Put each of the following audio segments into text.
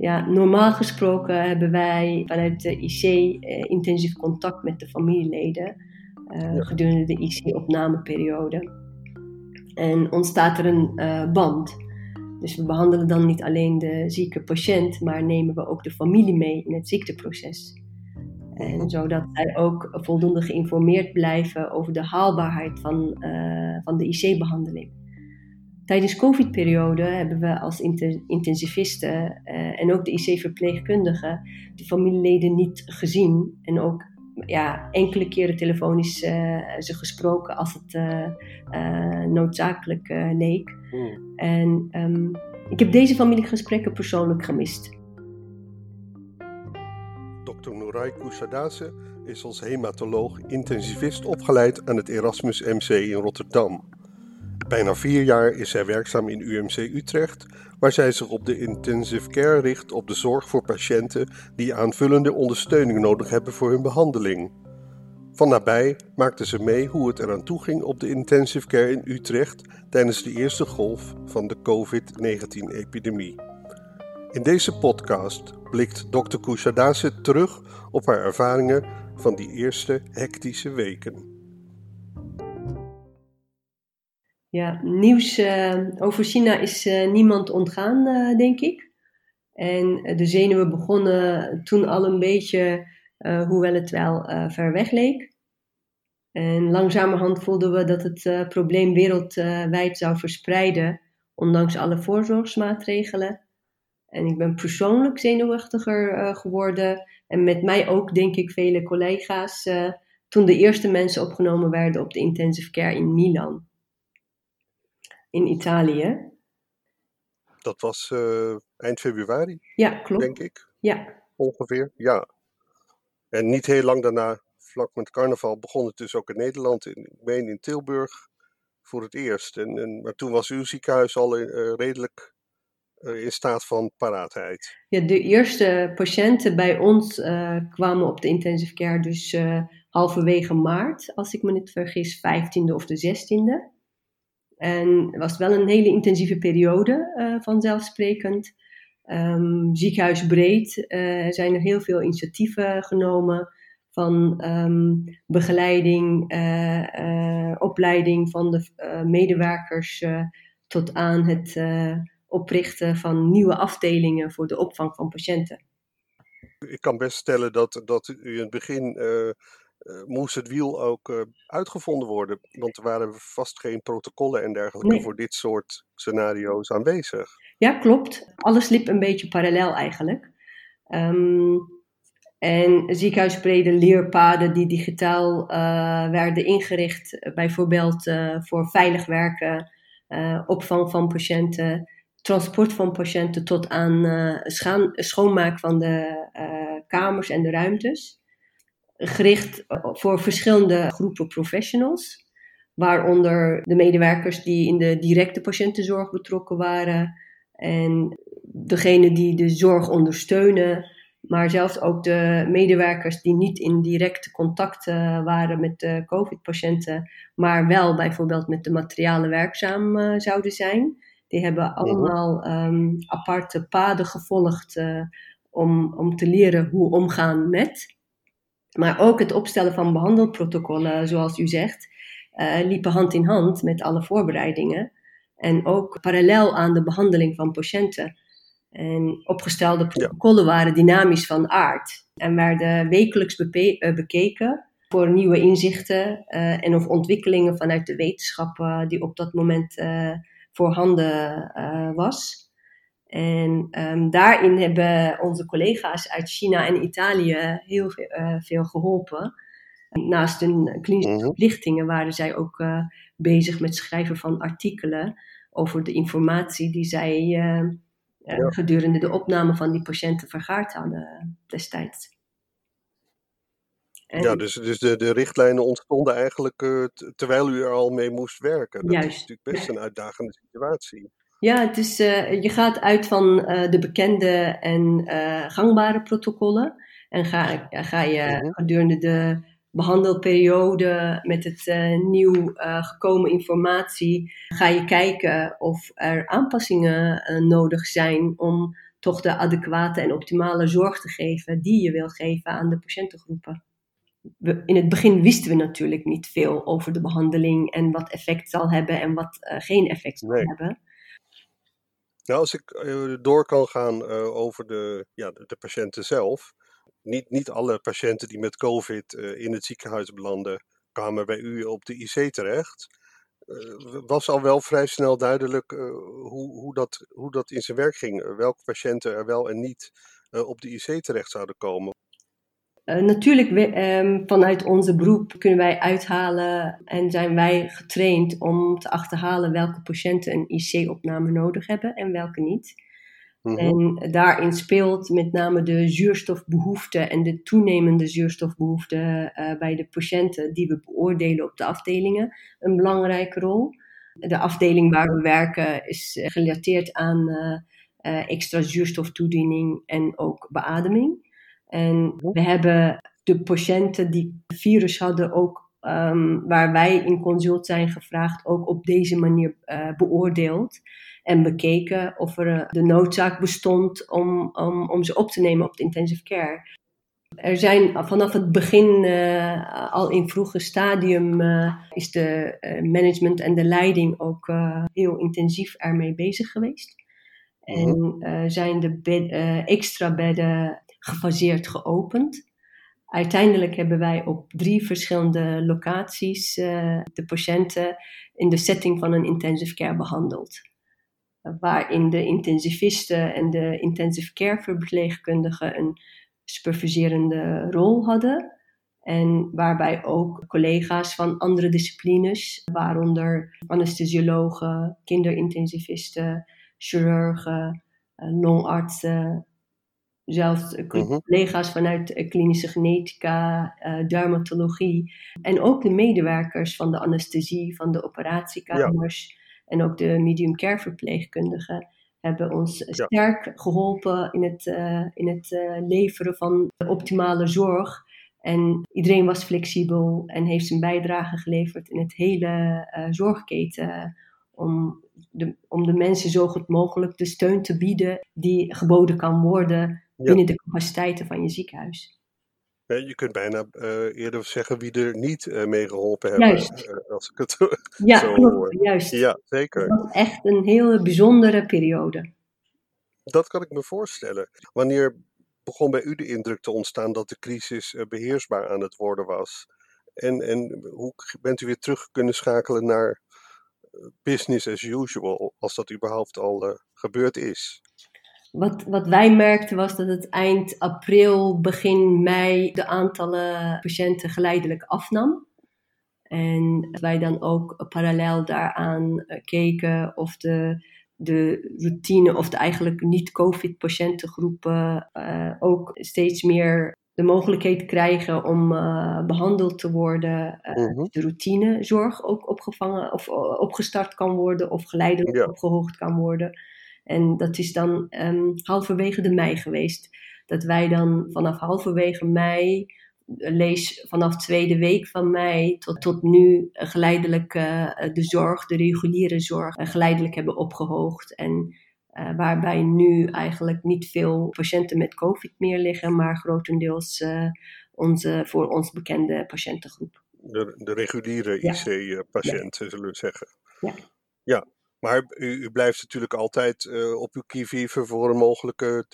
Ja, normaal gesproken hebben wij vanuit de IC eh, intensief contact met de familieleden eh, gedurende de IC-opnameperiode. En ontstaat er een uh, band. Dus we behandelen dan niet alleen de zieke patiënt, maar nemen we ook de familie mee in het ziekteproces. En zodat zij ook voldoende geïnformeerd blijven over de haalbaarheid van, uh, van de IC-behandeling. Tijdens de COVID-periode hebben we als intensivisten uh, en ook de IC-verpleegkundigen de familieleden niet gezien. En ook ja, enkele keren telefonisch uh, ze gesproken als het noodzakelijk leek. Hmm. En um, ik heb deze familiegesprekken persoonlijk gemist. Dr. Noray Kusadase is als hematoloog intensivist opgeleid aan het Erasmus MC in Rotterdam. Bijna vier jaar is zij werkzaam in UMC Utrecht, waar zij zich op de intensive care richt op de zorg voor patiënten die aanvullende ondersteuning nodig hebben voor hun behandeling. Van nabij maakte ze mee hoe het eraan toe ging op de intensive care in Utrecht tijdens de eerste golf van de COVID-19-epidemie. In deze podcast blikt Dr. Kushadase terug op haar ervaringen van die eerste hectische weken. Ja, nieuws uh, over China is uh, niemand ontgaan, uh, denk ik. En de zenuwen begonnen toen al een beetje, hoewel het wel ver weg leek. En langzamerhand voelden we dat het probleem wereldwijd zou verspreiden, ondanks alle voorzorgsmaatregelen. En ik ben persoonlijk zenuwachtiger geworden. En met mij ook, denk ik, vele collega's. toen de eerste mensen opgenomen werden op de intensive care in Milan in Italië. Dat was uh, eind februari. Ja, klopt. Denk ik. Ja. Ongeveer, ja. En niet heel lang daarna, vlak met carnaval, begon het dus ook in Nederland. In, ik meen in Tilburg voor het eerst. En, en, maar toen was uw ziekenhuis al uh, redelijk uh, in staat van paraatheid. Ja, de eerste patiënten bij ons kwamen op de intensive care dus halverwege maart, als ik me niet vergis, 15e of de 16e. En het was wel een hele intensieve periode, uh, vanzelfsprekend. Um, ziekenhuisbreed uh, zijn er heel veel initiatieven genomen van um, begeleiding, uh, opleiding van de medewerkers tot aan het oprichten van nieuwe afdelingen voor de opvang van patiënten. Ik kan best stellen dat, dat u in het begin uh, moest het wiel ook uh, uitgevonden worden. Want er waren vast geen protocollen en dergelijke nee. voor dit soort scenario's aanwezig. Ja, klopt. Alles liep een beetje parallel eigenlijk. Um, en ziekenhuisbrede leerpaden die digitaal uh, werden ingericht, bijvoorbeeld voor veilig werken, opvang van patiënten, transport van patiënten tot aan schoonmaak van de kamers en de ruimtes gericht voor verschillende groepen professionals. Waaronder de medewerkers die in de directe patiëntenzorg betrokken waren. En degene die de zorg ondersteunen. Maar zelfs ook de medewerkers die niet in direct contact waren met de COVID-patiënten. Maar wel bijvoorbeeld met de materialen werkzaam uh, zouden zijn. Die hebben allemaal um, aparte paden gevolgd uh, om, om te leren hoe omgaan met. Maar ook het opstellen van behandelprotocollen, zoals u zegt, uh, liepen hand in hand met alle voorbereidingen. En ook parallel aan de behandeling van patiënten. En opgestelde protocollen waren dynamisch van aard en werden wekelijks uh, bekeken voor nieuwe inzichten uh, en of ontwikkelingen vanuit de wetenschap die op dat moment voorhanden was. En um, daarin hebben onze collega's uit China en Italië heel veel, uh, veel geholpen. Naast hun klinische mhm. verplichtingen waren zij ook uh, bezig met schrijven van artikelen over de informatie die zij uh, ja. gedurende de opname van die patiënten vergaard hadden destijds. En, ja, dus, dus de, de richtlijnen ontstonden eigenlijk terwijl u er al mee moest werken. Dat juist. is natuurlijk best een uitdagende situatie. Ja, het is, uh, je gaat uit van uh, de bekende en uh, gangbare protocollen. En ga, ga je gedurende de behandelperiode met het nieuw gekomen informatie, ga je kijken of er aanpassingen nodig zijn om toch de adequate en optimale zorg te geven die je wil geven aan de patiëntengroepen. We, in het begin wisten we natuurlijk niet veel over de behandeling en wat effect zal hebben en wat geen effect zal nee. hebben. Nou, als ik uh, door kan gaan uh, over de, ja, de, patiënten zelf. Niet, niet alle patiënten die met COVID in het ziekenhuis belanden, kwamen bij u op de IC terecht. was al wel vrij snel duidelijk hoe, hoe, dat, hoe dat in zijn werk ging. welke patiënten er wel en niet op de IC terecht zouden komen. Uh, natuurlijk, um, vanuit onze beroep kunnen wij uithalen en zijn wij getraind om te achterhalen welke patiënten een IC-opname nodig hebben en welke niet. Mm -hmm. En daarin speelt met name de zuurstofbehoefte en de toenemende zuurstofbehoefte uh, bij de patiënten die we beoordelen op de afdelingen een belangrijke rol. De afdeling waar we werken is gerelateerd aan extra zuurstoftoediening en ook beademing. En we hebben de patiënten die het virus hadden ook, um, waar wij in consult zijn gevraagd, ook op deze manier uh, beoordeeld. En bekeken of er uh, de noodzaak bestond om, om, om ze op te nemen op de intensive care. Er zijn vanaf het begin, uh, al in vroege stadium, is de management en de leiding ook heel intensief ermee bezig geweest. En zijn de bed, extra bedden gefaseerd geopend. Uiteindelijk hebben wij op drie verschillende locaties uh, de patiënten in de setting van een intensive care behandeld. Waarin de intensivisten en de intensive care verpleegkundigen een superviserende rol hadden. En waarbij ook collega's van andere disciplines, waaronder anesthesiologen, kinderintensivisten, chirurgen, uh, longartsen, zelfs mhm. collega's vanuit klinische genetica, uh, dermatologie en ook de medewerkers van de anesthesie, van de operatiekamers en ook de medium care verpleegkundigen hebben ons sterk geholpen in het, uh, in het uh, leveren van de optimale zorg. En iedereen was flexibel en heeft zijn bijdrage geleverd in het hele zorgketen om de, om de mensen zo goed mogelijk de steun te bieden die geboden kan worden binnen de capaciteiten van je ziekenhuis. je kunt bijna uh, eerder zeggen wie er niet uh, mee geholpen hebben. Juist. Uh, als ik het ja, zo klopt, hoor. Juist. Ja, zeker. Dat was echt een hele bijzondere periode. Dat kan ik me voorstellen. Wanneer begon bij u de indruk te ontstaan dat de crisis beheersbaar aan het worden was? En, en hoe bent u weer terug kunnen schakelen naar business as usual, als dat überhaupt al gebeurd is? Wat, wat wij merkten was dat het eind april, begin mei de aantallen patiënten geleidelijk afnam. En wij dan ook parallel daaraan eh, keken of de, de routine of de eigenlijk niet-COVID-patiëntengroepen uh, ook steeds meer de mogelijkheid krijgen om uh, behandeld te worden. Uh. De routinezorg ook opgevangen of opgestart kan worden of geleidelijk ja. opgehoogd kan worden. En dat is dan um, halverwege de mei geweest. Dat wij dan vanaf halverwege mei, eh, lees vanaf tweede week van mei tot, tot nu uh, geleidelijk uh, de zorg, de reguliere zorg, uh, geleidelijk hebben opgehoogd. En waarbij nu eigenlijk niet veel patiënten met COVID meer liggen, maar grotendeels onze, voor ons bekende patiëntengroep. De, de reguliere IC-patiënten, ja. zullen we zeggen. Ja. Ja, maar u, u, blijft natuurlijk altijd uh, op uw kievieven voor een mogelijke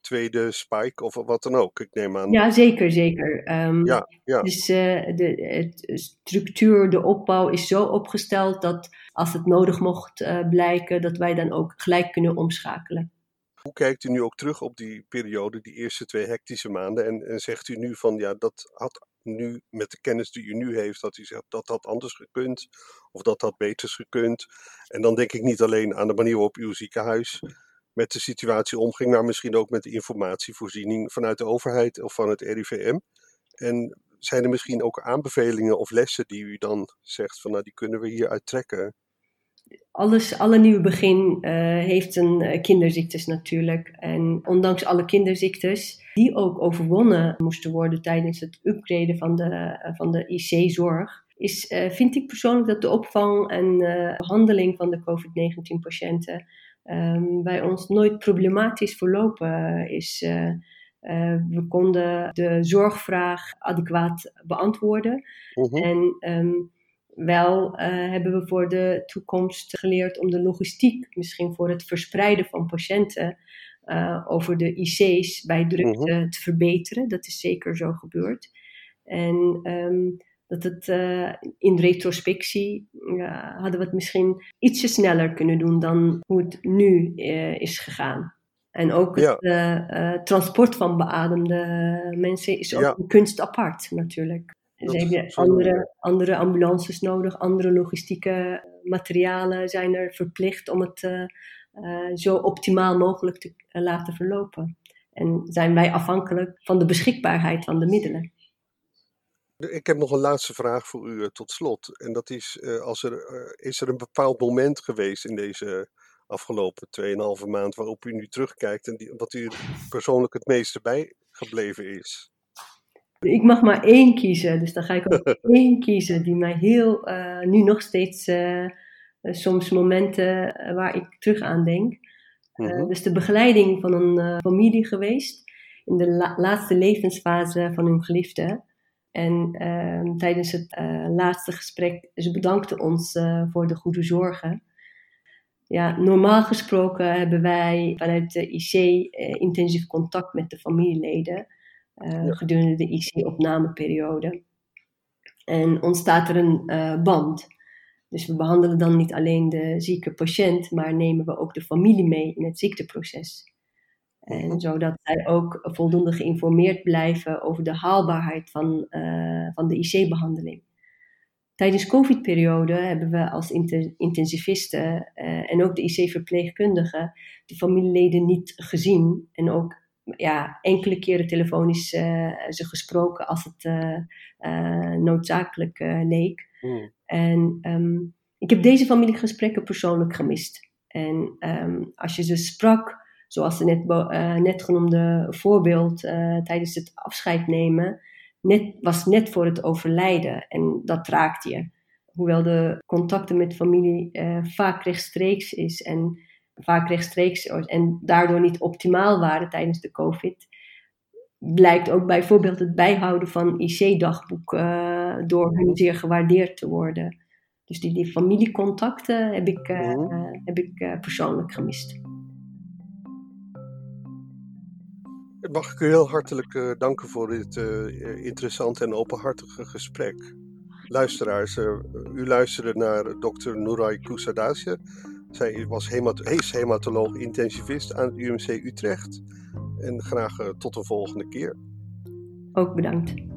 tweede spike of wat dan ook. Ik neem aan. Ja, zeker, zeker. Um, ja, ja. Dus uh, de structuur, de opbouw is zo opgesteld dat als het nodig mocht uh, blijken, dat wij dan ook gelijk kunnen omschakelen. Hoe kijkt u nu ook terug op die periode, die eerste twee hectische maanden? En, en zegt u nu van ja, dat had nu met de kennis die u nu heeft, dat u zegt dat dat anders gekund of dat dat beter is gekund. En dan denk ik niet alleen aan de manier waarop uw ziekenhuis met de situatie omging, maar misschien ook met de informatievoorziening vanuit de overheid of van het RIVM. En zijn er misschien ook aanbevelingen of lessen die u dan zegt van nou die kunnen we hier uittrekken? Alles, alle nieuwe begin uh, heeft een uh, kinderziektes natuurlijk. En ondanks alle kinderziektes, die ook overwonnen moesten worden tijdens het upgraden van de, uh, van de IC-zorg, is, vind ik persoonlijk dat de opvang en behandeling van de COVID-19-patiënten um, bij ons nooit problematisch verlopen is. we konden de zorgvraag adequaat beantwoorden. Mhm. En ehm, wel hebben we voor de toekomst geleerd om de logistiek, misschien voor het verspreiden van patiënten, uh, over de IC's bij drukte mhm. te verbeteren. Dat is zeker zo gebeurd. En um, dat het uh, in retrospectie uh, hadden we het misschien ietsje sneller kunnen doen dan hoe het nu uh, is gegaan. En ook het transport van beademde mensen is ook een kunst apart natuurlijk. Ze hebben andere, andere ambulances nodig, andere logistieke materialen zijn er verplicht om het uh, zo optimaal mogelijk te uh, laten verlopen. En zijn wij afhankelijk van de beschikbaarheid van de middelen. Ik heb nog een laatste vraag voor u tot slot. En dat is, als er, is er een bepaald moment geweest in deze afgelopen 2,5 maand waarop u nu terugkijkt en die, wat u persoonlijk het meeste bijgebleven is? Ik mag maar één kiezen, dus dan ga ik ook één kiezen die mij heel, nu nog steeds eh, soms momenten eh, waar ik terug aan denk. Mm Dus de begeleiding van een familie geweest in de laatste levensfase van hun geliefde. En ehm, tijdens het laatste gesprek, ze bedankten ons voor de goede zorgen. Ja, normaal gesproken hebben wij vanuit de IC intensief contact met de familieleden gedurende de IC-opnameperiode. En ontstaat er een band. Dus we behandelen dan niet alleen de zieke patiënt, maar nemen we ook de familie mee in het ziekteproces. En mhm. zodat zij ook voldoende geïnformeerd blijven over de haalbaarheid van, uh, van de IC-behandeling. Tijdens de COVID-periode hebben we als intensivisten uh, en ook de IC-verpleegkundigen de familieleden niet gezien. En ook ja, enkele keren telefonisch uh, ze gesproken als het noodzakelijk leek. Mm. En um, ik heb deze familiegesprekken persoonlijk gemist. En um, als je ze sprak, zoals de net, uh, net genoemde voorbeeld uh, tijdens het afscheid nemen, net, was net voor het overlijden. En dat raakt je. Hoewel de contacten met familie uh, vaak rechtstreeks is en vaak rechtstreeks en daardoor niet optimaal waren tijdens de COVID, blijkt ook bijvoorbeeld het bijhouden van IC-dagboek uh, door hun zeer gewaardeerd te worden. Dus die, die familiecontacten heb ik, uh, heb ik uh, persoonlijk gemist. Mag ik u heel hartelijk danken voor dit interessante en openhartige gesprek. Luisteraars, u luisterde naar dokter Nuray Kusadasje. Zij was is hematoloog intensivist aan het UMC Utrecht. En graag tot een volgende keer. Ook bedankt.